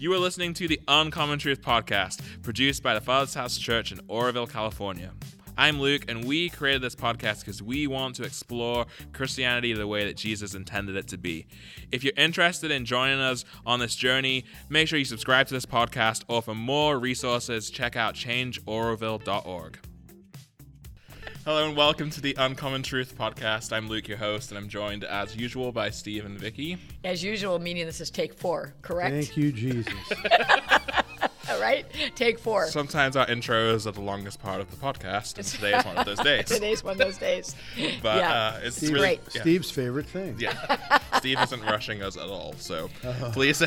You are listening to the Uncommon Truth podcast, produced by the Father's House Church in Oroville, California. I'm Luke, and we created this podcast because we want to explore Christianity the way that Jesus intended it to be. If you're interested in joining us on this journey, make sure you subscribe to this podcast, or for more resources, check out changeoroville.org. Hello and welcome to the Uncommon Truth podcast. I'm Luke, your host, and I'm joined as usual by Steve and Vicky. As usual, meaning this is take four, correct? Thank you, Jesus. All right, take four. Sometimes our intros are the longest part of the podcast, and today is one of those days. Today's one of those days. But yeah. uh, it's Steve- really Great. yeah. Steve's favorite thing. Yeah, Steve isn't rushing us at all. So Uh-huh. please,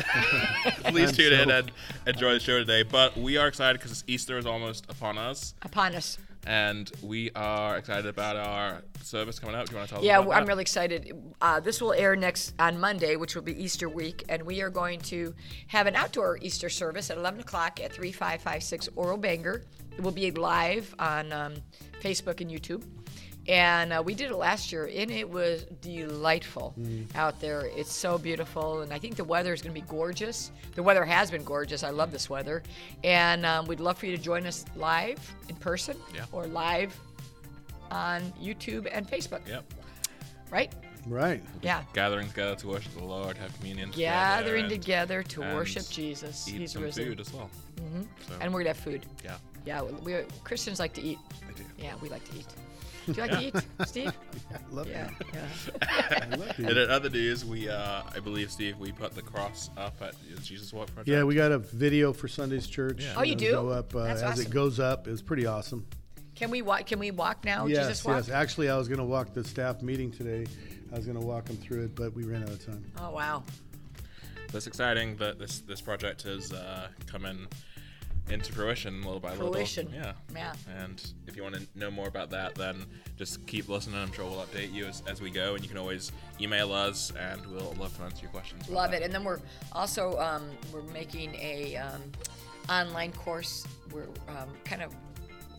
please I'm tune in and enjoy the show today. But we are excited because Easter is almost upon us, Upon us. And we are excited about our service coming up. Do you want to tell Yeah, about I'm that? really excited. Uh, this will air next on Monday, which will be Easter week, and we are going to have an outdoor Easter service at 11 o'clock at 3556 Oro Bangor. It will be live on um, Facebook and YouTube. And uh, we did it last year, and it was delightful out there. It's so beautiful, and I think the weather is going to be gorgeous. The weather has been gorgeous. I love this weather, and um, we'd love for you to join us live in person Yeah. or live on YouTube and Facebook. Yep. Right? Right. Yeah. Gathering together to worship the Lord, have communion. together, Gathering and together to worship Jesus. Eat He's some risen. food as well. Mm-hmm. So, And we're going to have food. yeah, Yeah, we we- Christians like to eat. I do. Yeah, we like to eat. Do you like to eat, Steve? I love Yeah. you. yeah. I love And you. in other news, we, uh, I believe, Steve, we put the cross up at Jesus Walk Project. Yeah, we got a video for Sunday's church. Yeah. Oh, you do? Go up uh, That's as awesome. it goes up. It's pretty awesome. Can we walk? Can we walk now? yes, Jesus walk. yes. Actually, I was going to walk the staff meeting today. I was going to walk them through it, but we ran out of time. Oh wow. That's exciting that this this project has uh, come in into fruition little by Fruition. little. Yeah. Yeah. And if you want to know more about that, then just keep listening. I'm sure we'll update you as, as we go, and you can always email us, and we'll love to answer your questions. Love that. it. And then we're also um, we're making a um, online course. We're um, kind of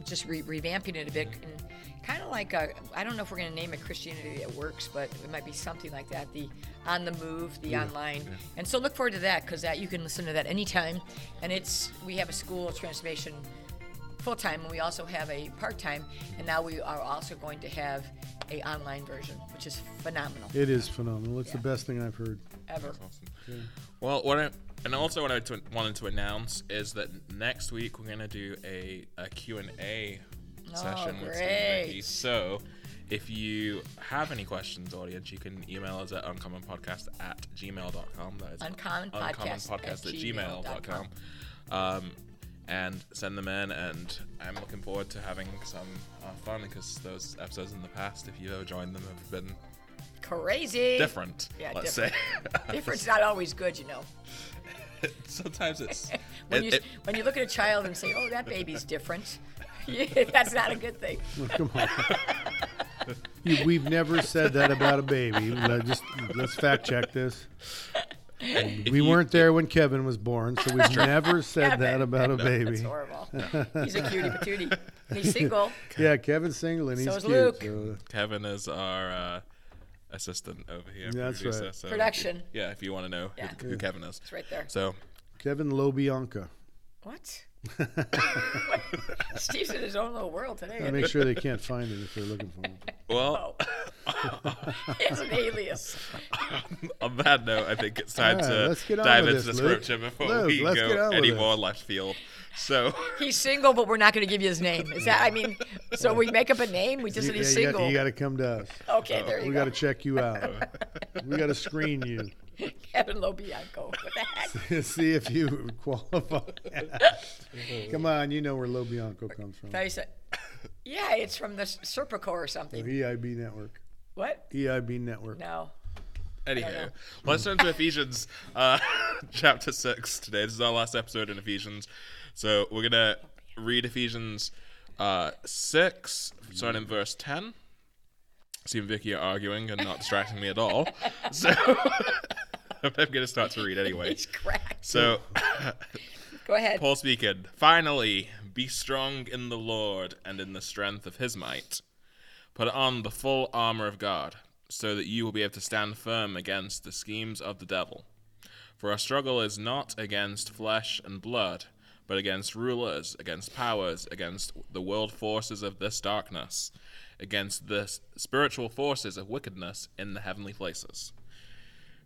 just re- revamping it a bit and kind of like I I don't know if we're going to name it Christianity that works, but it might be something like that. The on the move, the online, and so look forward to that because that you can listen to that anytime. And it's we have a school of transformation full time, and we also have a part time, and now we are also going to have a online version, which is phenomenal. It is phenomenal. It's Yeah. the best thing I've heard. Ever. Awesome. Well, what I and also what I to, wanted to announce is that next week we're gonna do a, a Q A session with Steve and Vicky. So, if you have any questions, audience, you can email us at uncommonpodcast at gmail.com. That is Uncommonpodcast uncommonpodcast at at gmail.com. Um, and send them in, and I'm looking forward to having some uh, fun because those episodes in the past, if you've ever joined them, have been Crazy. different. Yeah, let's different. say. Different's not always good, you know. Sometimes it's When it- you it- when you look at a child and say, "Oh, that baby's different," that's not a good thing. Come on. You- We've never said that about a baby. Let- Just let's fact check this. if We you- weren't there when Kevin was born, so we've never said that about a That's baby. horrible. He's a cutie patootie. And he's single. Yeah, Kevin's single and he's So is cute. Luke. so- Kevin is our uh, assistant over here. That's producer, right. so Production. if- yeah, if you want to know Yeah. who, who Kevin is. It's right there. So Kevin Lobianca. What? Steve's in his own little world today. I make sure they can't find it if they're looking for him. well, oh. it's has an alias. on that note, I think it's time All right, to let's get on dive with into this, the Luke. scripture before Luke, we let's get go on any with more left field. So He's single, but we're not going to give you his name. Is that? I mean, so we make up a name. We just You, said he's yeah, you single. got, you got to come to us. okay, there you go. We go. got to check you out. we got to screen you. Kevin Lobianco. What the heck? See if you qualify. come on, you know where Lobianco comes from. Thought you said, yeah, it's from the Serpico or something. EIB Network. What? EIB Network. No. Anyhow, let's turn to Ephesians uh, chapter 6 today. This is our last episode in Ephesians. So we're going to read Ephesians uh, 6, starting in verse 10. See and Vicky are arguing and not distracting me at all. So I'm to start to read anyway. He's cracked. So, Go ahead. Paul speaking, finally, be strong in the Lord and in the strength of his might. Put on the full armor of God, so that you will be able to stand firm against the schemes of the devil. For our struggle is not against flesh and blood, but against rulers, against powers, against the world forces of this darkness, against the spiritual forces of wickedness in the heavenly places.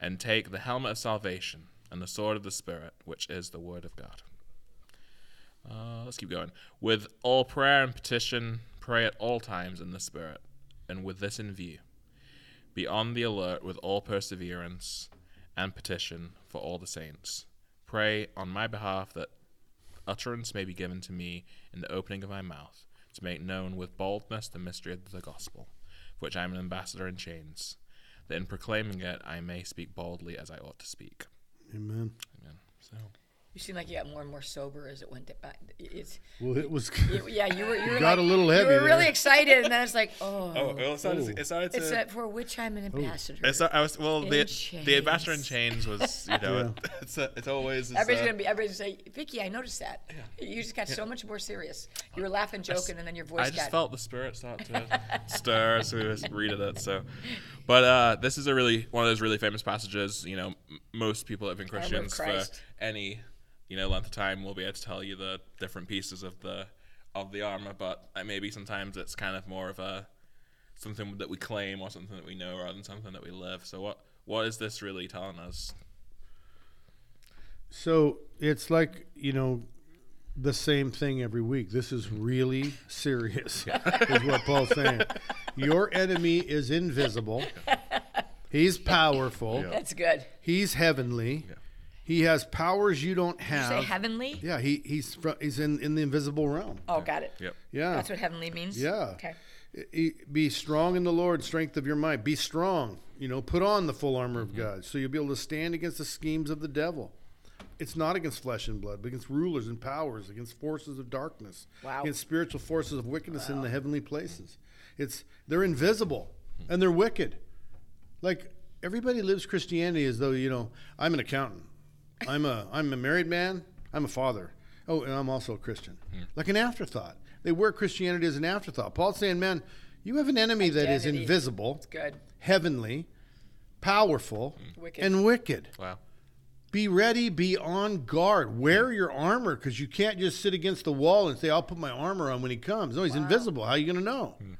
And take the helmet of salvation and the sword of the Spirit, which is the word of God. Uh, let's keep going. With all prayer and petition, pray at all times in the Spirit, and with this in view, be on the alert with all perseverance and petition for all the saints. Pray on my behalf that utterance may be given to me in the opening of my mouth, to make known with boldness the mystery of the gospel, for which I am an ambassador in chains, that in proclaiming it I may speak boldly as I ought to speak. Amen. Amen. So. You seem like you got more and more sober as it went back. It's Well, it was. you- yeah, you were you were got like- a little heavy You were really there. excited, and then it's like, oh, Oh, it started, it started to. it's uh, for which I'm an ambassador. It's not, I was well. In The chains. the ambassador in chains was you know Yeah. it's a, it's always it's, Everybody's uh, gonna be. Everybody's gonna say, Vicky, I noticed that. Yeah. You just got so much more serious. You were laughing, joking, and then your voice I just got. felt the spirit start to stir as we was reading it. So, but uh, this is a really one of those really famous passages. You know, m- most people have been Christians for any you know length of time we'll be able to tell you the different pieces of the of the armor. But uh, maybe sometimes it's kind of more of a something that we claim or something that we know rather than something that we live. So what what is this really telling us? So it's like you know, the same thing every week. This is really serious, is what Paul's saying. Your enemy is invisible. He's powerful. That's good. He's heavenly. He has powers you don't You have. say heavenly. yeah, he, he's fr- he's in, in the invisible realm. Oh, got it. Yep. Yeah. That's what heavenly means. Yeah. Okay. Be strong in the Lord, strength of your mind. Be strong. You know, put on the full armor of mm-hmm. God so you'll be able to stand against the schemes of the devil. It's not against flesh and blood, but against rulers and powers, against forces of darkness, Wow. against spiritual forces of wickedness in the heavenly places. It's they're invisible hmm. and they're wicked. Like everybody lives Christianity as though you know I'm an accountant, I'm a I'm a married man, I'm a father. Oh, and I'm also a Christian. Hmm. Like an afterthought. They wear Christianity as an afterthought. Paul's saying, man, you have an enemy that is Identity. invisible, Good. heavenly, powerful, hmm. Wicked. and wicked. Wow. Be ready, be on guard. Wear your armor because you can't just sit against the wall and say, I'll put my armor on when he comes. No, he's invisible. How are you going to know? Hmm.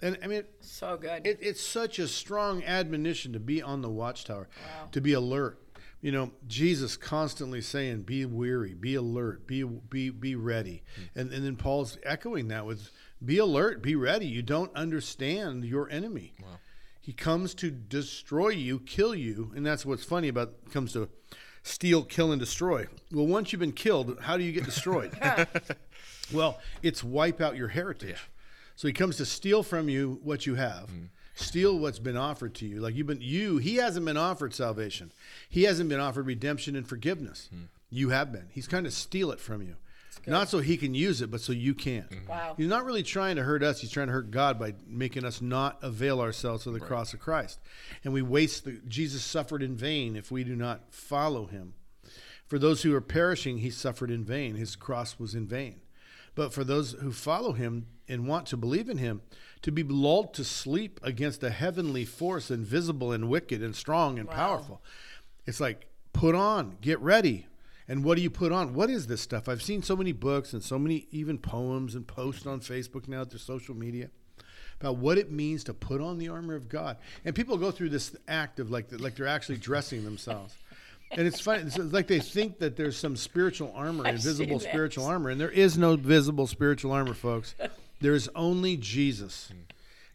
And I mean, So good. it, it's such a strong admonition to be on the watchtower, Wow. to be alert. You know, Jesus constantly saying, "Be weary, be alert, be be be ready," hmm. and and then Paul's echoing that with, "Be alert, be ready." You don't understand your enemy. He comes to destroy you, kill you, and that's what's funny about comes to steal, kill, and destroy. Well, once you've been killed, how do you get destroyed? Well, it's wipe out your heritage. So he comes to steal from you what you have, hmm. Steal what's been offered to you. Like you've been you, he hasn't been offered salvation. He hasn't been offered redemption and forgiveness. Hmm. You have been. He's trying to steal it from you. Not so he can use it, but so you can't. Hmm. Wow. He's not really trying to hurt us. He's trying to hurt God by making us not avail ourselves of the cross of Christ. And we waste the Jesus suffered in vain if we do not follow him. For those who are perishing, he suffered in vain. His cross was in vain. But for those who follow him and want to believe in him, to be lulled to sleep against a heavenly force, invisible and wicked and strong and powerful. It's like, put on, get ready. And what do you put on? What is this stuff? I've seen so many books and so many even poems and posts on Facebook now through social media about what it means to put on the armor of God. And people go through this act of like like they're actually dressing themselves. And it's funny. It's like they think that there's some spiritual armor, invisible spiritual armor, and there is no visible spiritual armor, folks. There's only Jesus.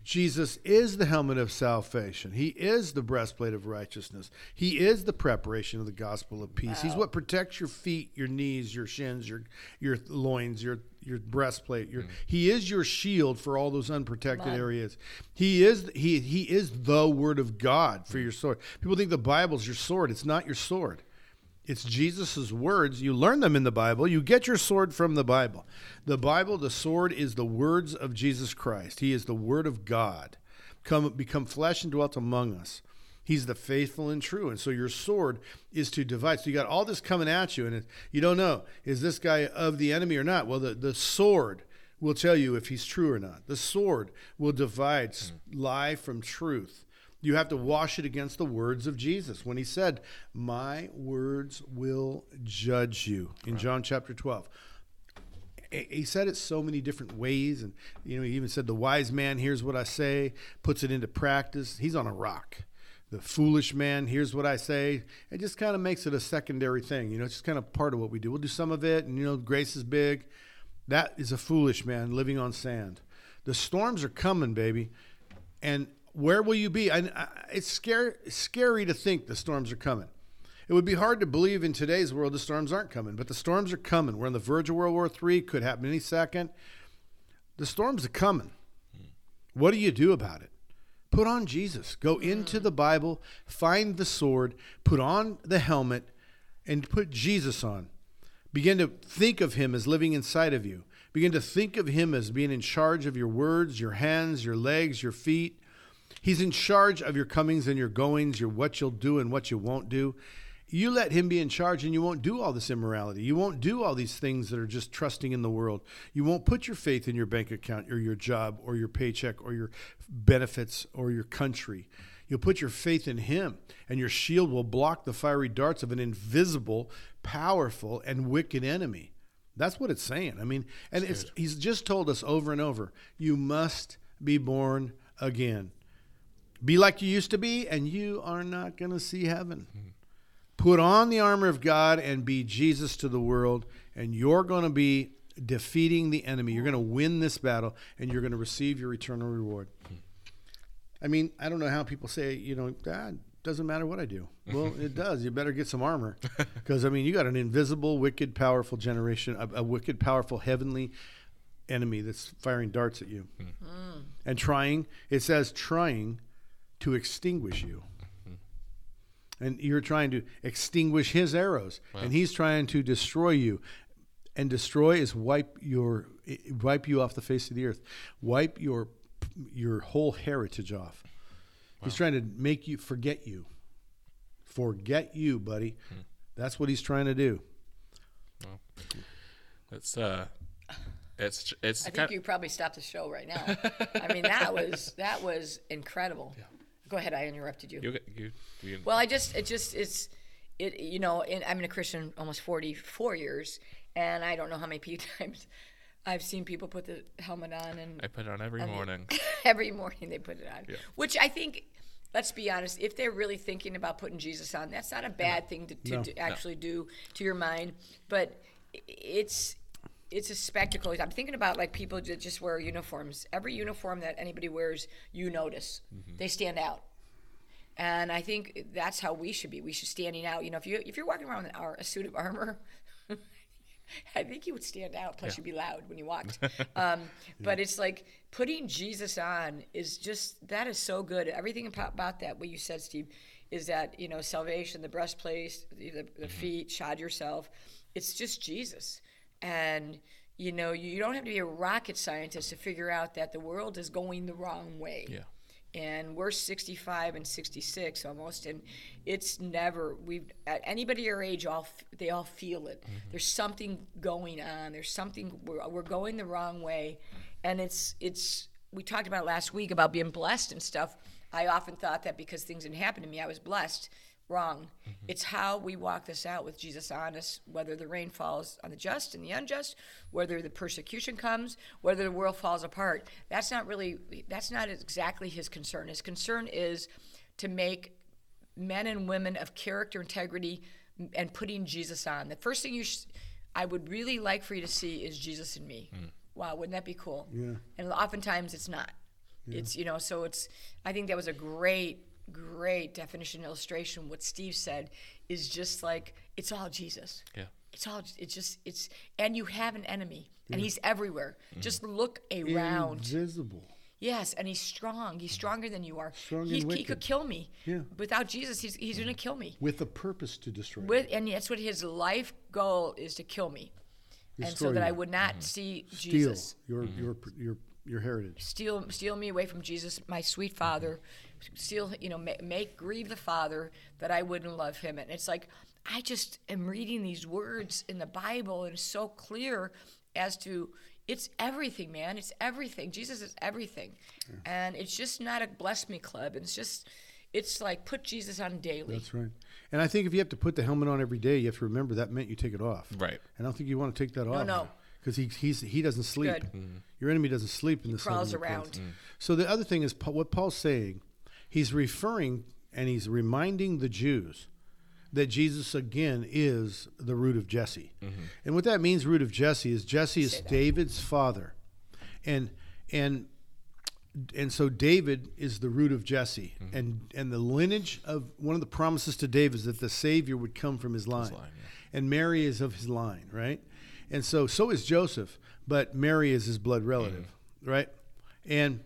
Jesus is the helmet of salvation. He is the breastplate of righteousness. He is the preparation of the gospel of peace. He's what protects your feet, your knees, your shins, your your loins, your your breastplate. Your mm-hmm. He is your shield for all those unprotected areas. He is he he is the word of God for mm. your sword. People think the Bible's your sword. It's not your sword. It's Jesus' words. You learn them in the Bible. You get your sword from the Bible. The Bible, the sword, is the words of Jesus Christ. He is the Word of God, come become flesh and dwelt among us. He's the faithful and true. And so your sword is to divide. So you got all this coming at you, and it, you don't know, is this guy of the enemy or not? Well, the, the sword will tell you if he's true or not. The sword will divide mm. lie from truth. You have to wash it against the words of Jesus when he said, My words will judge you in right. John chapter 12 he said it so many different ways and you know he even said the wise man hears what i say puts it into practice he's on a rock the foolish man, hears what I say. It just kind of makes it a secondary thing. You know, it's just kind of part of what we do. We'll do some of it, and, you know, grace is big. That is a foolish man living on sand. The storms are coming, baby. And where will you be? I, I, uh, it's scary, scary to think the storms are coming. It would be hard to believe in today's world the storms aren't coming, but the storms are coming. We're on the verge of World War III, could happen any second. The storms are coming. What do you do about it? Put on Jesus. Go into the Bible, find the sword, put on the helmet, and put Jesus on. Begin to think of him as living inside of you. Begin to think of him as being in charge of your words, your hands, your legs, your feet. He's in charge of your comings and your goings, your what you'll do and what you won't do you let him be in charge and you won't do all this immorality. You won't do all these things that are just trusting in the world. You won't put your faith in your bank account or your job or your paycheck or your benefits or your country. You'll put your faith in him, and your shield will block the fiery darts of an invisible, powerful, and wicked enemy. That's what it's saying. I mean, and it's, he's just told us over and over you must be born again. Be like you used to be, and you are not going to see heaven. Mm-hmm. Put on the armor of God and be Jesus to the world, and you're going to be defeating the enemy. You're going to win this battle, and you're going to receive your eternal reward. I mean, I don't know how people say, you know, God, ah, doesn't matter what I do. Well, it does. You better get some armor. Because, I mean, you got an invisible, wicked, powerful generation, a, a, wicked, powerful, heavenly enemy that's firing darts at you mm. and trying, it says, trying to extinguish you and you're trying to extinguish his arrows wow. and he's trying to destroy you and destroy is wipe your wipe you off the face of the earth wipe your your whole heritage off wow. he's trying to make you forget you forget you buddy hmm. that's what he's trying to do well, it's uh it's it's I think you probably stop the show right now. I mean that was that was incredible. Yeah. Go ahead. I interrupted you. You, you, you well, I just it just it's it you know in, I'm in a Christian almost 44 years, and I don't know how many times I've seen people put the helmet on and I put it on every morning. every morning they put it on, yeah. which I think. Let's be honest. If they're really thinking about putting Jesus on, that's not a bad no. thing to, to, no. to actually no. do to your mind. But it's it's a spectacle. I'm thinking about like people that just wear uniforms. Every uniform that anybody wears, you notice. Mm-hmm. They stand out. And I think that's how we should be. We should standing out. You know, if you if you're walking around with a suit of armor, I think you would stand out. Plus, yeah. you'd be loud when you walked. Um, but it's like putting Jesus on is just that is so good. Everything about that, what you said, Steve, is that you know salvation, the breastplate, the, the mm-hmm. feet, shod yourself. It's just Jesus. And you know, you don't have to be a rocket scientist to figure out that the world is going the wrong way. Yeah. And we're 65 and 66 almost, and it's never we've at anybody your age, all they all feel it. Mm-hmm. There's something going on. There's something we're, we're going the wrong way, and it's it's we talked about last week about being blessed and stuff. I often thought that because things didn't happen to me, I was blessed wrong. Mm-hmm. It's how we walk this out with Jesus on us, whether the rain falls on the just and the unjust, whether the persecution comes, whether the world falls apart. That's not really, that's not exactly his concern. His concern is to make men and women of character, integrity, and putting Jesus on. The first thing you, sh- I would really like for you to see is Jesus in me. Mm. Wow, wouldn't that be cool? Yeah. And oftentimes it's not. Yeah. It's you know, so it's. I think that was a great great definition illustration what steve said is just like it's all jesus yeah it's all it's just it's and you have an enemy yeah. and he's everywhere mm-hmm. just look around invisible Yes, and he's strong. He's stronger than you are. Strong and he could kill me. Yeah. Without Jesus, he's, he's going to mm-hmm. kill me. with a purpose to destroy. you. With and that's what his life goal is to kill me, and so Destroy that I would not mm-hmm. see Jesus. Steal Jesus your your mm-hmm. your your heritage. steal steal me away from Jesus, my sweet Father. Steal, you know, make, make grieve the Father that I wouldn't love Him. And it's like I just am reading these words in the Bible, and it's so clear as to it's everything, man. It's everything. Jesus is everything, and it's just not a bless me club. It's just, it's like put Jesus on daily. That's right. And I think if you have to put the helmet on every day, you have to remember that meant you take it off. Right. And I don't think you want to take that off. no. Because he he's, he doesn't sleep. Good. Mm-hmm. Your enemy doesn't sleep in the sun crawls of your place. around. Mm. So the other thing is what Paul's saying. He's referring and he's reminding the Jews that Jesus again is the root of Jesse. And what that means, root of Jesse, is Jesse is David's father, and and and so David is the root of Jesse, and and the lineage of one of the promises to David is that the Savior would come from his line, line, and Mary is of his line, right? And so so is Joseph, but Mary is his blood relative, right? And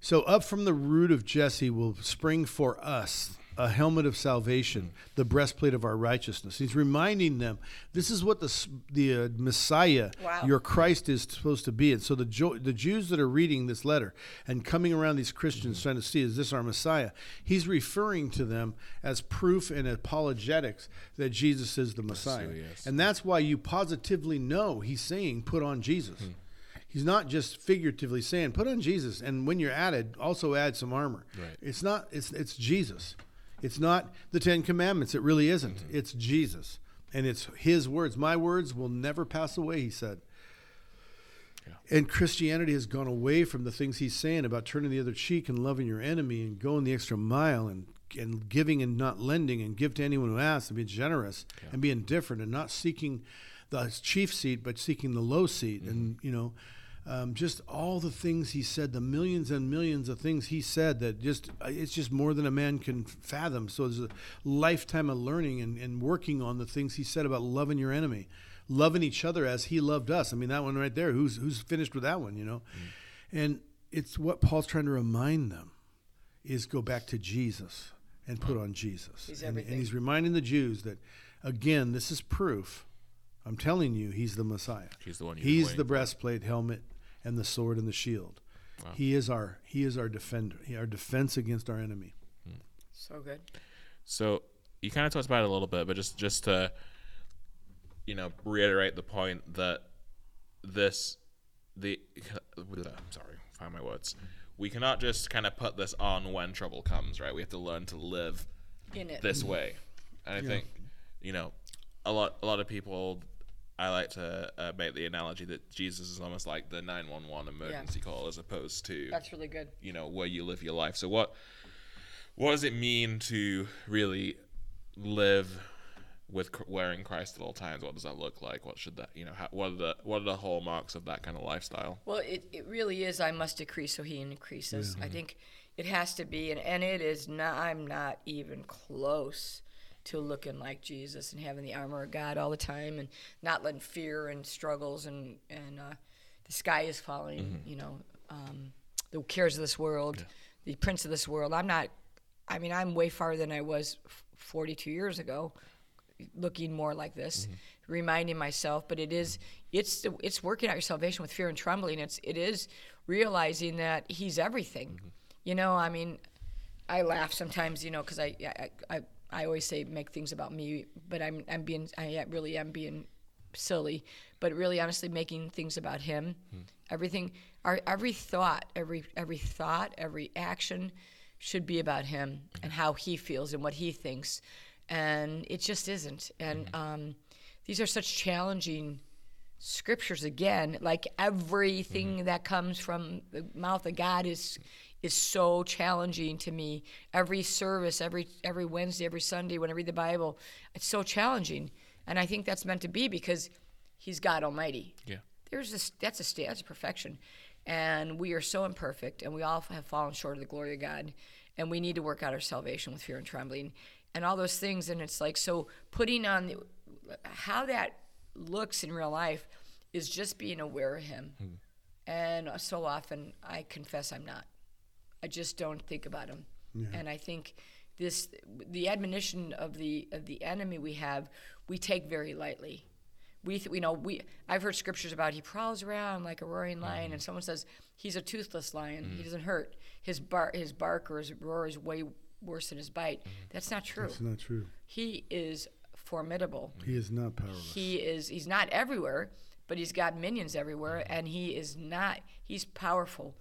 so up from the root of Jesse will spring for us a helmet of salvation, the breastplate of our righteousness. He's reminding them this is what the the uh, Messiah, Wow. your Christ, is supposed to be. And so the jo- the Jews that are reading this letter and coming around these Christians trying to see is this our Messiah? He's referring to them as proof and apologetics that Jesus is the Messiah, he is. and that's why you positively know he's saying put on Jesus. He's not just figuratively saying, "Put on Jesus," and when you're at it, also add some armor. Right. It's not. It's it's Jesus. It's not the Ten Commandments. It really isn't. Mm-hmm. It's Jesus, and it's His words. My words will never pass away. He said. And Christianity has gone away from the things he's saying about turning the other cheek and loving your enemy and going the extra mile and and giving and not lending and give to anyone who asks and being generous and being different and not seeking the chief seat but seeking the low seat and you know um, just all the things he said the millions and millions of things he said that just it's just more than a man can fathom. So there's a lifetime of learning and, and working on the things he said about loving your enemy loving each other as he loved us. I mean that one right there who's who's finished with that one you know? And it's what paul's trying to remind them is go back to jesus and put on jesus. He's and, and he's reminding the jews that again this is proof. I'm telling you he's the messiah. He's the one he's the breastplate helmet and the sword and the shield he is our he is our defender he, our defense against our enemy So good. So you kind of talked about it a little bit, but just just to you know reiterate the point that this the I'm sorry, find my words. We cannot just kind of put this on when trouble comes, right? We have to learn to live In it. this way. And I think you know a lot a lot of people. I like to uh, make the analogy that Jesus is almost like the 911 emergency call as opposed to That's really good. you know where you live your life. So what what does it mean to really live with wearing Christ at all times? What does that look like? What should that you know? How, what are the what are the hallmarks of that kind of lifestyle? Well, it, it really is. I must decrease so he increases. I think it has to be, and, and it is not. I'm not even close to looking like Jesus and having the armor of God all the time, and not letting fear and struggles and and uh, the sky is falling. You know, um, the cares of this world, the prince of this world. I'm not. I mean, I'm way farther than I was 42 years ago looking more like this, reminding myself. But it is, it's it's working out your salvation with fear and trembling. It's it is realizing that He's everything. You know, I mean, I laugh sometimes, you know, because I, I I I always say make things about me, but I'm I'm being I really am being silly, but really honestly making things about Him. Hmm. Everything, our every thought, every every thought, every action should be about Him and how He feels and what He thinks, and it just isn't. And hmm. um, these are such challenging scriptures again. Like everything hmm. that comes from the mouth of god is is so challenging to me. Every service every every wednesday every sunday when i read the bible it's so challenging. And i think that's meant to be because he's god almighty. Yeah. there's this that's a state that's a perfection. And we are so imperfect and we all have fallen short of the glory of god and we need to work out our salvation with fear and trembling and all those things. And it's like so putting on the, how that looks in real life is just being aware of him. Hmm. And so often I confess I'm not. I just don't think about him, and I think this the admonition of the of the enemy we have we take very lightly. We th- you know we I've heard scriptures about he prowls around like a roaring lion, mm-hmm. and someone says he's a toothless lion. He mm. doesn't hurt. His bar his bark or his roar is way worse than his bite. Mm-hmm. That's not true. That's not true. He is formidable. He is not powerless. He is he's not everywhere, but he's got minions everywhere mm-hmm. and he is not he's powerful.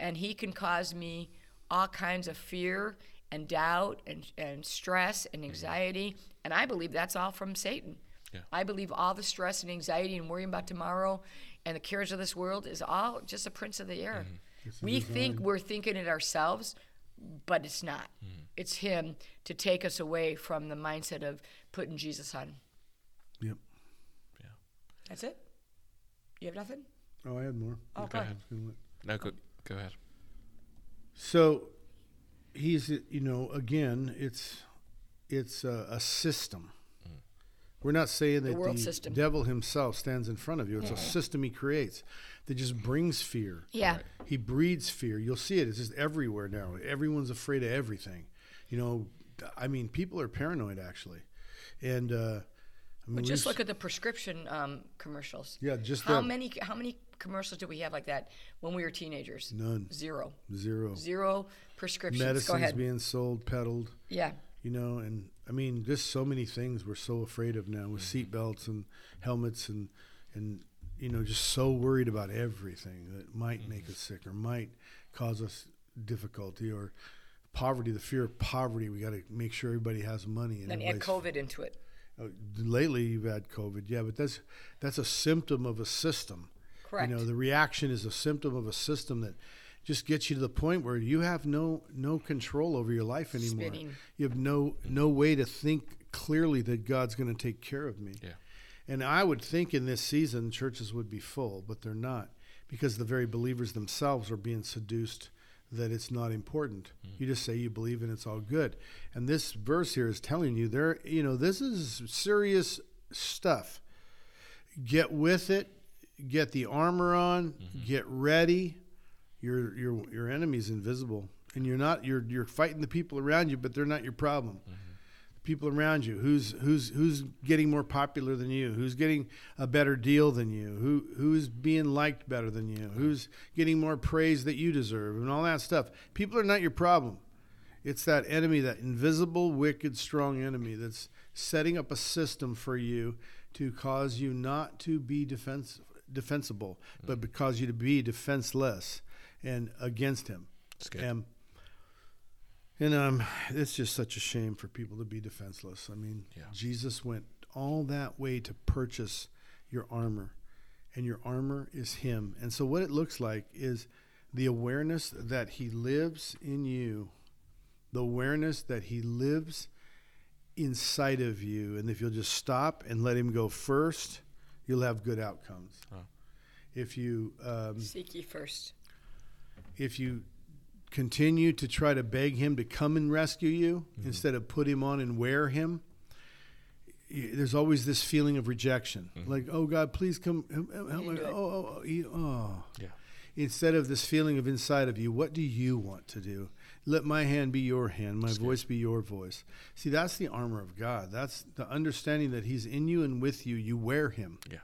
And he can cause me all kinds of fear and doubt and, and stress and mm-hmm. anxiety. And I believe that's all from Satan. Yeah. I believe all the stress and anxiety and worrying about tomorrow and the cares of this world is all just a prince of the air. Mm-hmm. We think we're thinking it ourselves, but it's not. Mm. It's him to take us away from the mindset of putting Jesus on. Yep. Yeah. That's it. You have nothing? Oh, I had more. Oh, Go go ahead. ahead. No, go, go ahead. So he's you know again it's it's a, a system. We're not saying that the, world system. devil himself stands in front of you. It's a system he creates that just brings fear. Yeah. He breeds fear. You'll see it. It's just everywhere now. Everyone's afraid of everything. You know, I mean, people are paranoid actually, and uh, I mean, Well, just look at the prescription um, commercials. Yeah, just how them. many how many commercials did we have like that when we were teenagers? None. Zero. zero Zero prescriptions. Medicines being sold, peddled. yeah. you know and i mean just so many things we're so afraid of now with Mm-hmm. seatbelts and helmets and and you know just so worried about everything that might make Mm-hmm. us sick or might cause us difficulty or poverty the fear of poverty we got to make sure everybody has money and Then add COVID into it. Uh, lately you've had covid yeah but that's that's a symptom of a system Correct. you know the reaction is a symptom of a system that just gets you to the point where you have no no control over your life anymore Spinning. you have no no way to think clearly that god's going to take care of me Yeah. and i would think in this season churches would be full but they're not because the very believers themselves are being seduced that it's not important. Hmm. You just say you believe and it's all good. And this verse here is telling you there, you know, this is serious stuff. Get with it, get the armor on, mm-hmm. get ready. Your your your enemy's invisible. And you're not you're you're fighting the people around you, but they're not your problem mm-hmm. People around you? Who's who's who's getting more popular than you? Who's getting a better deal than you? Who who's being liked better than you? Who's getting more praise that you deserve and all that stuff? People are not your problem. It's that enemy that invisible wicked strong enemy that's setting up a system for you to cause you not to be defense defensible but mm. because you to be defenseless and against him. And and um, it's just such a shame for people to be defenseless. I mean, Yeah. Jesus went all that way to purchase your armor, and your armor is Him. And so, what it looks like is the awareness that He lives in you, the awareness that He lives inside of you. And if you'll just stop and let Him go first, you'll have good outcomes. Wow. If you um, Seek ye first. if you continue to try to beg him to come and rescue you mm-hmm. instead of put him on and wear him there's always this feeling of rejection. Mm-hmm. Like oh god please come help, help me. oh, oh, oh, oh. Yeah. instead of this feeling of inside of you what do you want to do? Let my hand be your hand my voice be your voice. See that's the armor of god. That's the understanding that he's in you and with you. You wear him. Yeah.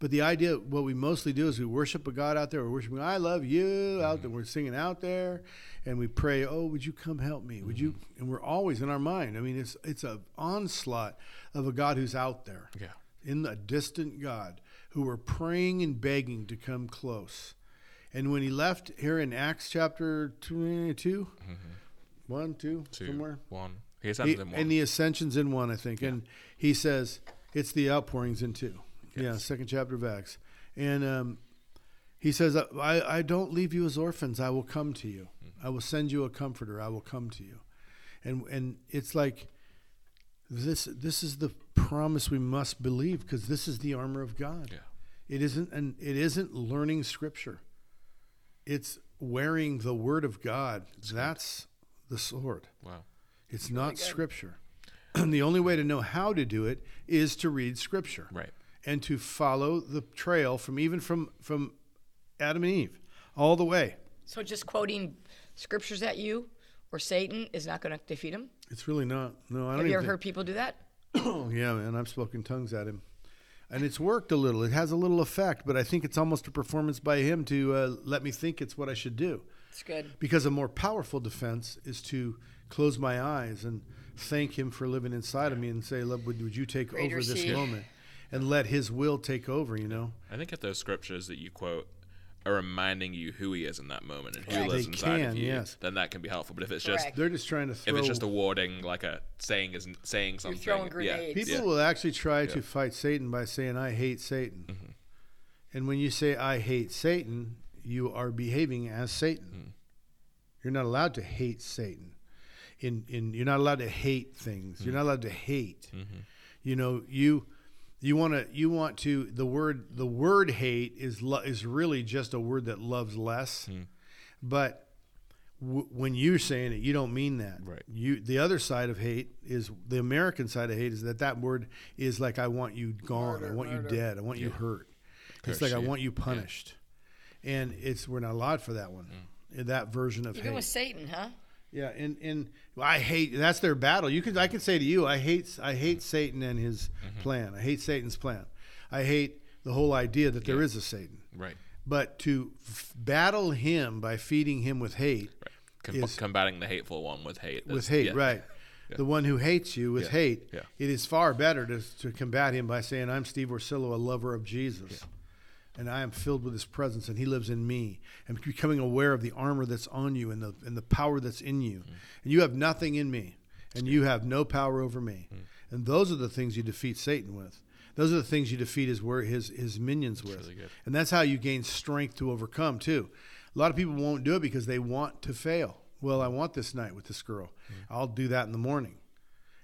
But the idea, what we mostly do is we worship a God out there. We're worshiping, I love you out mm-hmm. there. We're singing out there, and we pray, oh, would you come help me? Would you? Mm-hmm. And we're always in our mind. I mean, it's it's a onslaught of a God who's out there, Yeah. in the distant God, who we're praying and begging to come close. And when he left here in Acts chapter 22, eh, mm-hmm. one, two, Two. somewhere, One. He he, in one. and the ascensions in one, I think. And he says it's the outpourings in two. Yeah, second chapter of Acts. And um, he says, I, I don't leave you as orphans. I will come to you. Mm-hmm. I will send you a comforter. I will come to you. And and it's like this this is the promise we must believe because this is the armor of God. Yeah. It isn't and it isn't learning scripture. It's wearing the word of God. That's the sword. Wow. It's not scripture. And the only way to know how to do it is to read scripture Right. And to follow the trail from even from from Adam and Eve, all the way. So just quoting scriptures at you or Satan is not going to defeat him. It's really not. No, I don't Have you ever think- heard people do that? Oh yeah, man, I've spoken tongues at him, and it's worked a little. It has a little effect, but I think it's almost a performance by him to uh, let me think it's what I should do. It's good. Because a more powerful defense is to close my eyes and thank him for living inside of me and say, "Love, would, would you take Greater over this seed." moment and let His will take over?" You know, I think if those scriptures that you quote are reminding you who he is in that moment and who Correct. lives They inside can, of you, yes. then that can be helpful. But if it's Correct. just they're just trying to throw. if it's just a wording like a saying is saying something, You're throwing yeah, grenades. People yeah. will actually try to fight Satan by saying, "I hate Satan," Mm-hmm. and when you say, "I hate Satan," you are behaving as Satan. Mm-hmm. You're not allowed to hate Satan. In in you're not allowed to hate things. Mm-hmm. You're not allowed to hate. You know you. You want to. You want to. The word. The word hate is lo- is really just a word that loves less. Mm. But w- when you're saying it, you don't mean that. Right. You the other side of hate is the American side of hate is that that word is like I want you gone, I Murder, want you dead, I want you hurt. It's Curse like I want you punished, and it's we're not allowed for that one. Mm. In That version of Even hate. with Satan, huh? Yeah, and and I hate that's their battle. You can I can say to you, I hate I hate Satan and his Mm-hmm. plan. I hate Satan's plan. I hate the whole idea that there is a Satan. right, But to f- battle him by feeding him with hate right. Com- Is- combating the hateful one with hate. with hate, yeah. right? The one who hates you with Yeah. hate. Yeah. It is far better to, to combat him by saying, "I'm Steve Orsillo, a lover of Jesus, and I am filled with His presence, and He lives in me." And becoming aware of the armor that's on you and the and the power that's in you, Mm. and you have nothing in me, and you have no power over me. Mm. And those are the things you defeat Satan with. Those are the things you defeat his wor- his his minions with, really and that's how you gain strength to overcome too. A lot of people won't do it because they want to fail. Well, I want this night with this girl. Mm. I'll do that in the morning,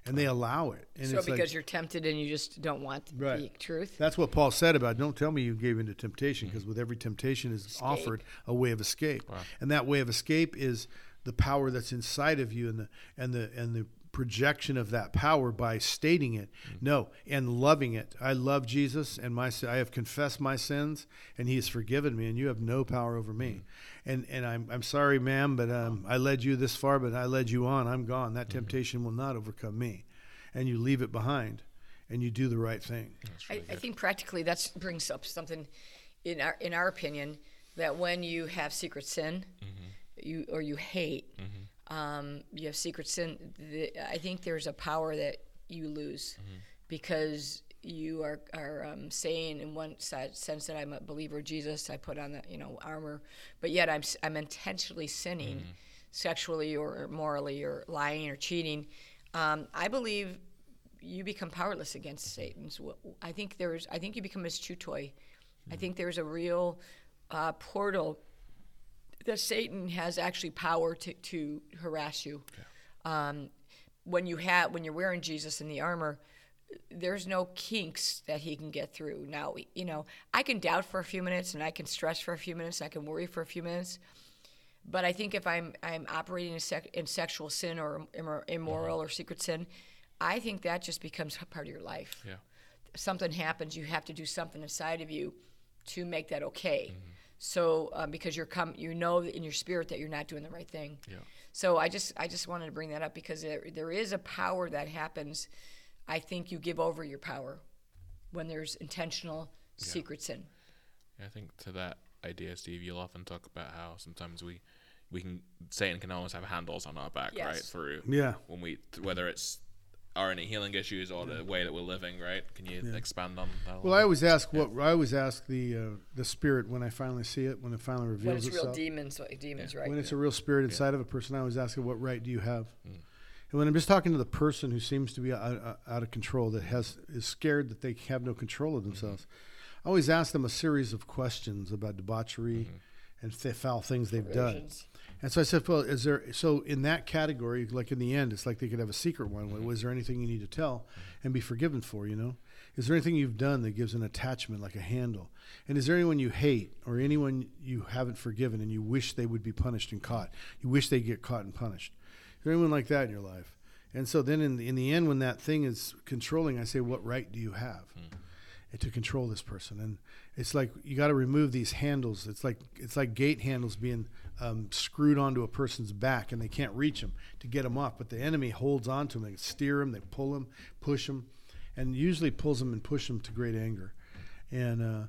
and they allow it. And so it's because like, you're tempted and you just don't want Right. the truth. that's what Paul said about don't tell me you gave into temptation because mm-hmm. with every temptation is Escape. offered a way of escape. And that way of escape is the power that's inside of you and the and the and the projection of that power by stating it. Mm. No, and loving it. I love Jesus and my I have confessed my sins and he has forgiven me and you have no power over me. Mm. And and I'm I'm sorry ma'am but um, I led you this far but I led you on. I'm gone. That mm-hmm. temptation will not overcome me. And you leave it behind and you do the right thing. I, I think practically that brings up something in our in our opinion that when you have secret sin, mm-hmm. you or you hate, mm-hmm. Um, you have secret sin. The, I think there's a power that you lose because you are are um, saying in one side, sense that I'm a believer of Jesus. I put on the you know armor, but yet I'm I'm intentionally sinning, sexually or morally or lying or cheating. Um, I believe you become powerless against Satan's. will. I think there's. I think you become his chew toy. I think there's a real uh, portal that Satan has actually power to, to harass you. Um, when you have when you're wearing Jesus in the armor, there's no kinks that he can get through. Now, you know, I can doubt for a few minutes and I can stress for a few minutes. I can worry for a few minutes. But I think if I'm I'm operating in, sec- in sexual sin or immor- immoral or secret sin, I think that just becomes part of your life. Yeah. Something happens, you have to do something inside of you to make that okay. So um, because you're come, you know in your spirit that you're not doing the right thing. Yeah. So I just I just wanted to bring that up because there, there is a power that happens. I think you give over your power when there's intentional secret sin. I think to that idea, Steve, you'll often talk about how sometimes we we can Satan can almost have handles on our back, right? Yes. Through Yeah. when we whether it's our any healing issues or the way that we're living, right? Can you expand on that? Well, I always ask what I always ask the uh, the spirit when I finally see it, when it finally reveals When it's real itself. demons, like demons, right? When it's a real spirit inside of a person, I always ask it, "What right do you have?" Mm. And when I'm just talking to the person who seems to be out, out- out of control, that has is scared that they have no control of themselves, I always ask them a series of questions about debauchery and foul things they've done. And so I said, "Well, is there so in that category, like in the end, it's like they could have a secret one. Mm-hmm. Was there anything you need to tell and be forgiven for? You know, is there anything you've done that gives an attachment, like a handle? And is there anyone you hate or anyone you haven't forgiven and you wish they would be punished and caught? You wish they get caught and punished. Is there anyone like that in your life? And so then in the, in the end, when that thing is controlling, I say, what right do you have? and to control this person. And it's like you got to remove these handles. It's like it's like gate handles being um, screwed onto a person's back, and they can't reach them to get them off. But the enemy holds on to them. They steer them, they pull them, push them, and usually pulls them and push them to great anger, and uh,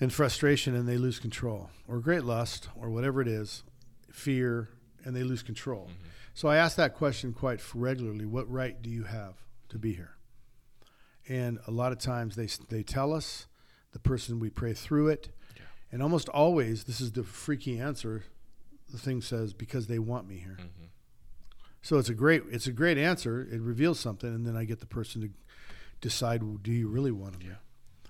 and frustration, and they lose control, or great lust, or whatever it is, fear, and they lose control. Mm-hmm. So I ask that question quite regularly: What right do you have to be here? And a lot of times they they tell us, the person we pray through it. And almost always this is the freaky answer. The thing says because they want me here. Mhm. So it's a great it's a great answer. It reveals something, and then I get the person to decide: well, Do you really want them? Yeah.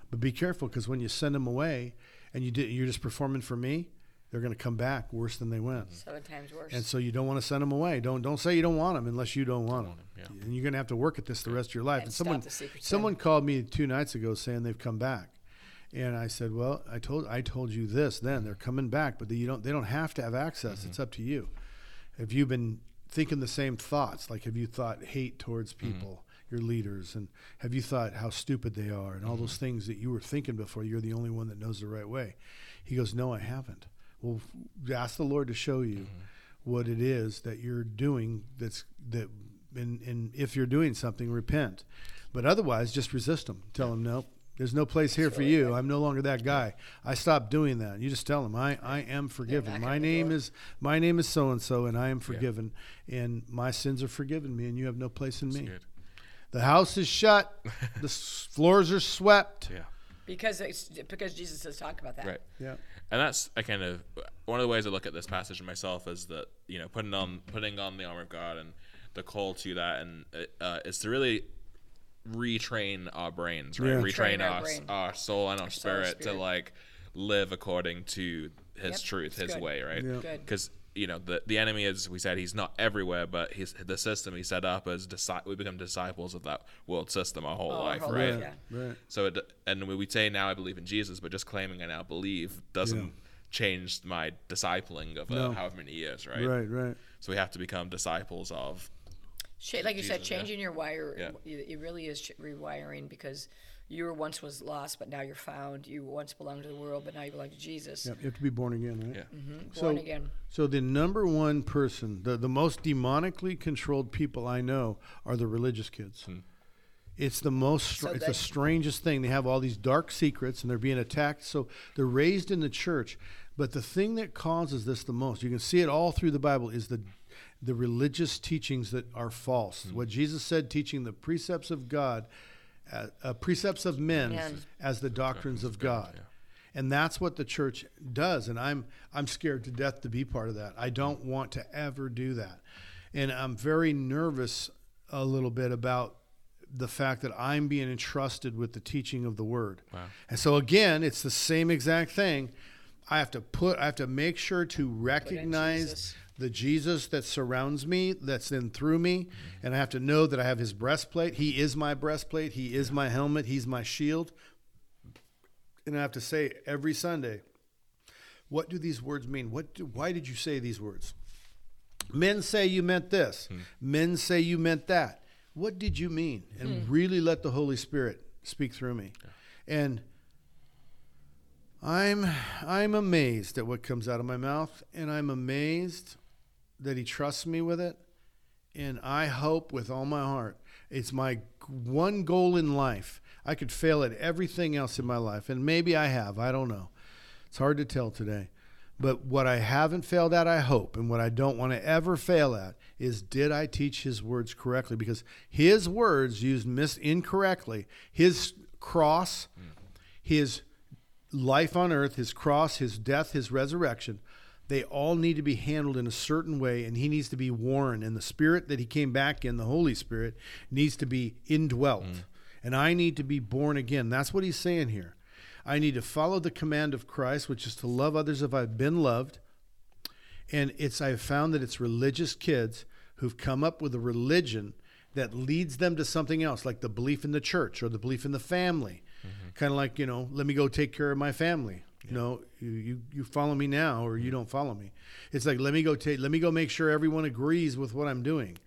But be careful because when you send them away, and you did, you're just performing for me, they're going to come back worse than they went. Seven times worse. And so you don't want to send them away. Don't don't say you don't want them unless you don't want want them. 'em, yeah. And you're going to have to work at this the rest of your life. And And, someone the secret sin. someone called me two nights ago saying they've come back, and I said, well, I told I told you this then they're coming back, but you don't they don't have to have access. Mm-hmm. It's up to you. Have you been thinking the same thoughts? Like have you thought hate towards Mm-hmm. people? Your leaders, and have you thought how stupid they are, and all Mm-hmm. those things that you were thinking before? You're the only one that knows the right way. He goes, No, I haven't. Well, ask the Lord to show you Mm-hmm. what it is that you're doing. That's that, and, and if you're doing something, repent. But otherwise, just resist them. Tell them, No, there's no place here for you. I'm no longer that guy. I stopped doing that. You just tell them, I, I am forgiven. My name is my name is so and so, and I am forgiven, and my sins are forgiven me, and you have no place in me. Good. The house is shut. the s- floors are swept. Yeah. because it's, because Jesus does talk about that. Right. Yeah. and that's I kind of one of the ways I look at this passage myself is that you know putting on putting on the armor of God and the call to that and uh, is to really retrain our brains, right? Yeah. Retrain Train our our our soul and our, soul and spirit, to like live according to His Yep, truth, it's His good. way, right? Yeah. Because you know the the enemy is we said he's not everywhere, but he's the system he set up as disi- we become disciples of that world system our whole Oh, our life, whole right? life, yeah. Right. So it, and we we say now I believe in Jesus, but just claiming I now believe doesn't Yeah. change my discipling of uh, No. however many years, right? Right. Right. So we have to become disciples of Cha- like you said, Jesus, yeah. changing your wire, Yeah. it it really is rewiring because you were once was lost, but now you're found. You once belonged to the world, but now you belong to Jesus. Yep. You have to be born again, right? Yeah. Mhm. So- Born again. So the number one person, the, the most demonically controlled people I know are the religious kids. It's the most str- So it's the strangest thing. They have all these dark secrets and they're being attacked. So they're raised in the church. But the thing that causes this the most, you can see it all through the Bible, is the the religious teachings that are false. What Jesus said, teaching the precepts of God, uh, uh, precepts of men, Men. as the doctrines of God. yeah. And that's what the church does. And I'm I'm scared to death to be part of that. I don't want to ever do that. And I'm very nervous a little bit about the fact that I'm being entrusted with the teaching of the word. Wow. And so again, it's the same exact thing. I have to put I have to make sure to recognize Jesus. The Jesus that surrounds me, that's in through me, and I have to know that I have his breastplate. He is my breastplate, he is my helmet, he's my shield and I have to say every Sunday, what do these words mean? What do, why did you say these words? Men say you meant this. Hmm. Men say you meant that. What did you mean? And hmm. really let the Holy Spirit speak through me. And I'm I'm amazed at what comes out of my mouth and I'm amazed that he trusts me with it. And I hope with all my heart, it's my one goal in life. I could fail at everything else in my life, and maybe I have. I don't know. It's hard to tell today. But what I haven't failed at, I hope, and what I don't want to ever fail at is did I teach his words correctly? Because his words used mis- incorrectly, his cross, mm. his life on earth, his cross, his death, his resurrection, they all need to be handled in a certain way, and he needs to be worn. And the spirit that he came back in, the Holy Spirit, needs to be indwelt. Mm. And I need to be born again. That's what he's saying here. I need to follow the command of Christ, which is to love others if I've been loved. And it's I've found that it's religious kids who've come up with a religion that leads them to something else, like the belief in the church or the belief in the family. Mm-hmm. Kind of like, you know, let me go take care of my family. You know, you, you, you follow me now or you mm-hmm. don't follow me. It's like let me go take let me go make sure everyone agrees with what I'm doing.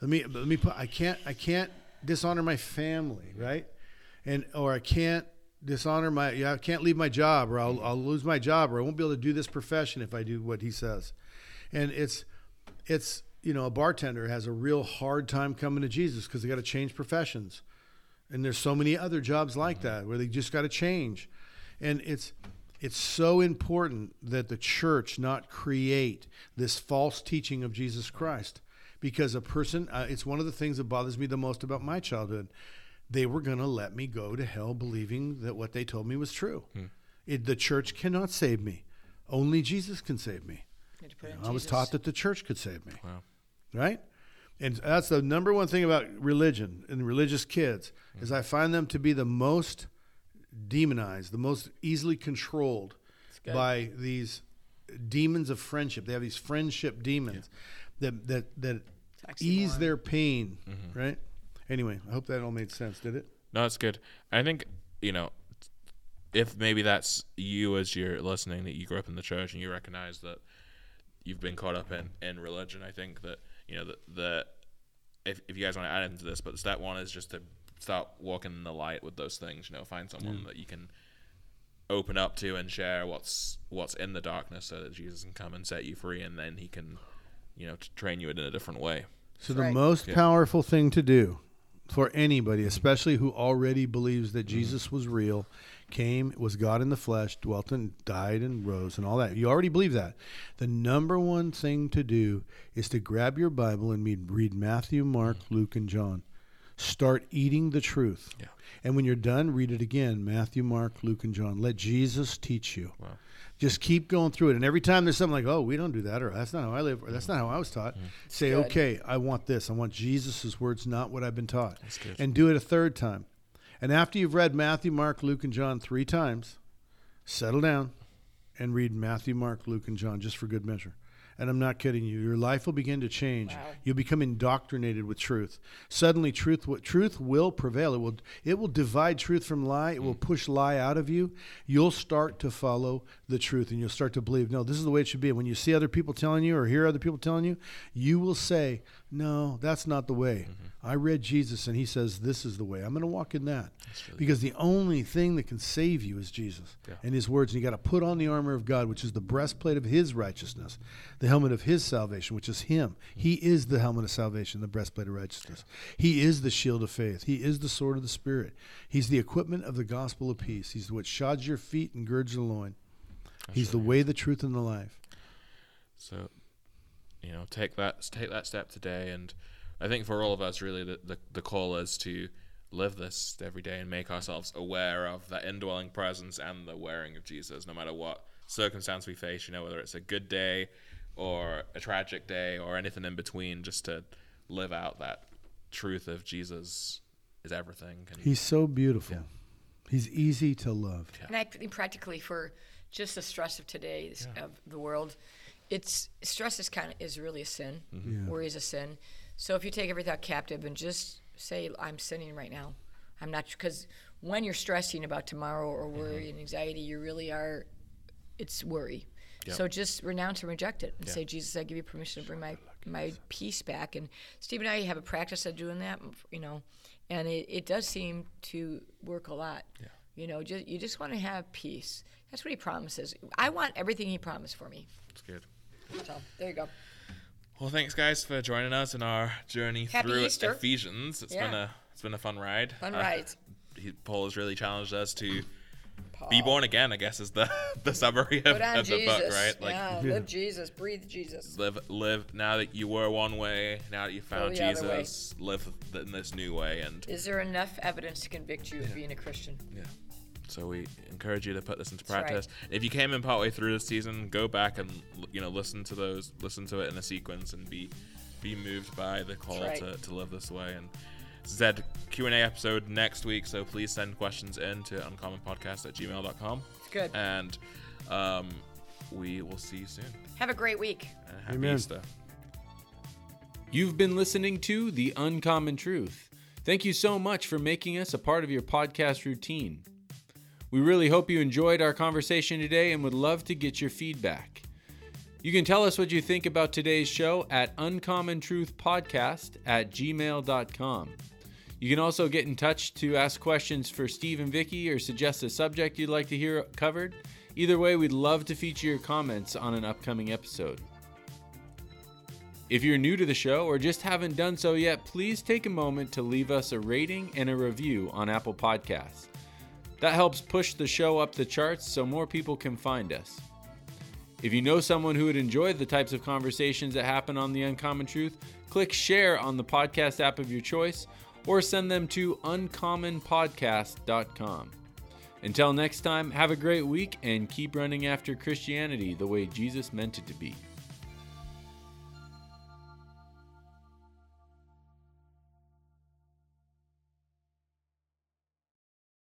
Let me let me put I can't I can't dishonor my family, mm-hmm. right? and or I can't dishonor my yeah, I can't leave my job or I'll, mm-hmm. I'll lose my job or I won't be able to do this profession if I do what he says. And it's it's you know a bartender has a real hard time coming to Jesus because they got to change professions. And there's so many other jobs like that where they just got to change. And it's it's so important that the church not create this false teaching of Jesus Christ because a person uh, it's one of the things that bothers me the most about my childhood they were going to let me go to hell believing that what they told me was true. Hmm. It, the church cannot save me. Only Jesus can save me. You had to put You in know, I was taught that the church could save me. Wow. Right? And that's the number one thing about religion and religious kids is I find them to be the most demonized, the most easily controlled by these demons of friendship. They have these friendship demons that that that ease their pain, mm-hmm. right? Anyway, I hope that all made sense. Did it? No, that's good. I think you know, if maybe that's you as you're listening that you grew up in the church and you recognize that you've been caught up in in religion. I think that you know the, the if if you guys want to add into this, but step one is just to start walking in the light with those things. You know, find someone that you can open up to and share what's what's in the darkness, so that Jesus can come and set you free, and then He can you know t- train you in a different way. So the Right. most Yeah. powerful thing to do for anybody, especially who already believes that Mm-hmm. Jesus was real, came, was God in the flesh, dwelt and died and rose and all that. You already believe that. The number one thing to do is to grab your Bible and read, read Matthew, Mark, Luke, and John. Start eating the truth. Mm-hmm. Yeah. And when you're done, read it again Matthew, Mark, Luke, and John. Let Jesus teach you. Wow. Just keep going through it. And every time there's something like, oh, we don't do that, or that's not how I live, or that's not how I was taught, say, Good. okay, I want this. I want Jesus' words, not what I've been taught. And do it a third time. And after you've read Matthew, Mark, Luke, and John three times, settle down and read Matthew, Mark, Luke, and John just for good measure. And I'm not kidding you. Your life will begin to change. Wow. You'll become indoctrinated with truth. Suddenly, truth what truth will prevail. It will it will divide truth from lie. It will mm. push lie out of you. You'll start to follow the truth, and you'll start to believe. No, this is the way it should be. And when you see other people telling you or hear other people telling you, you will say, "No, that's not the way." I read Jesus, and He says this is the way. I'm going to walk in that because the only thing that can save you is Jesus Yeah. and His words. And you got to put on the armor of God, which is the breastplate of His righteousness, the helmet of His salvation, which is Him. He is the helmet of salvation, the breastplate of righteousness. He is the shield of faith. He is the sword of the Spirit. He's the equipment of the gospel of peace. He's what shods your feet and girds your loin. He's the way, the truth, and the life. So, you know, take that take that step today, and I think for all of us, really, the the, the call is to live this every day and make ourselves aware of that indwelling presence and the wearing of Jesus, no matter what circumstance we face. You know, whether it's a good day or a tragic day or anything in between, just to live out that truth of Jesus is everything. And He's so beautiful. He's easy to love. And I think practically for just the stress of today this- of the world, it's stress is kind of is really a sin. Yeah. Worry is a sin. So if you take every thought captive and just say, "I'm sinning right now," I'm not because when you're stressing about tomorrow or worry and anxiety, you really are. It's worry. Yep. So just renounce and reject it and say, Jesus, I give you permission to bring my my peace back. And Steve and I have a practice of doing that, you know, and it, it does seem to work a lot. Yeah. You know, just you just want to have peace. That's what he promises. I want everything he promised for me. it's good. So there you go. Well, thanks guys for joining us in our journey Happy through Easter. Ephesians. It's been a it's been a fun ride. Fun Uh, ride. he, Paul has really challenged us to Paul. be born again. I guess is the the summary of, of the book, right? Like yeah, live Jesus, breathe Jesus. live live now that you were one way, now that you found the other way. Jesus, live in this new way. And Is there enough evidence to convict you of being a Christian? yeah, so we encourage you to put this into right. practice. If you came in partway through this season, go back and you know listen to those, listen to it in a sequence, and be be moved by the call right. to, to live this way. And Zed Q and A episode next week, so please send questions in to uncommonpodcast at gmail.com. It's good. And um, we will see you soon. Have a great week. And happy Amen. Easter. You've been listening to The Uncommon Truth. Thank you so much for making us a part of your podcast routine. We really hope you enjoyed our conversation today and would love to get your feedback. You can tell us what you think about today's show at uncommontruthpodcast at gmail.com. You can also get in touch to ask questions for Steve and Vicki or suggest a subject you'd like to hear covered. Either way, we'd love to feature your comments on an upcoming episode. If you're new to the show or just haven't done so yet, please take a moment to leave us a rating and a review on Apple Podcasts. That helps push the show up the charts so more people can find us. If you know someone who would enjoy the types of conversations that happen on The Uncommon Truth, click share on the podcast app of your choice or send them to uncommonpodcast.com. Until next time, have a great week and keep running after Christianity the way Jesus meant it to be.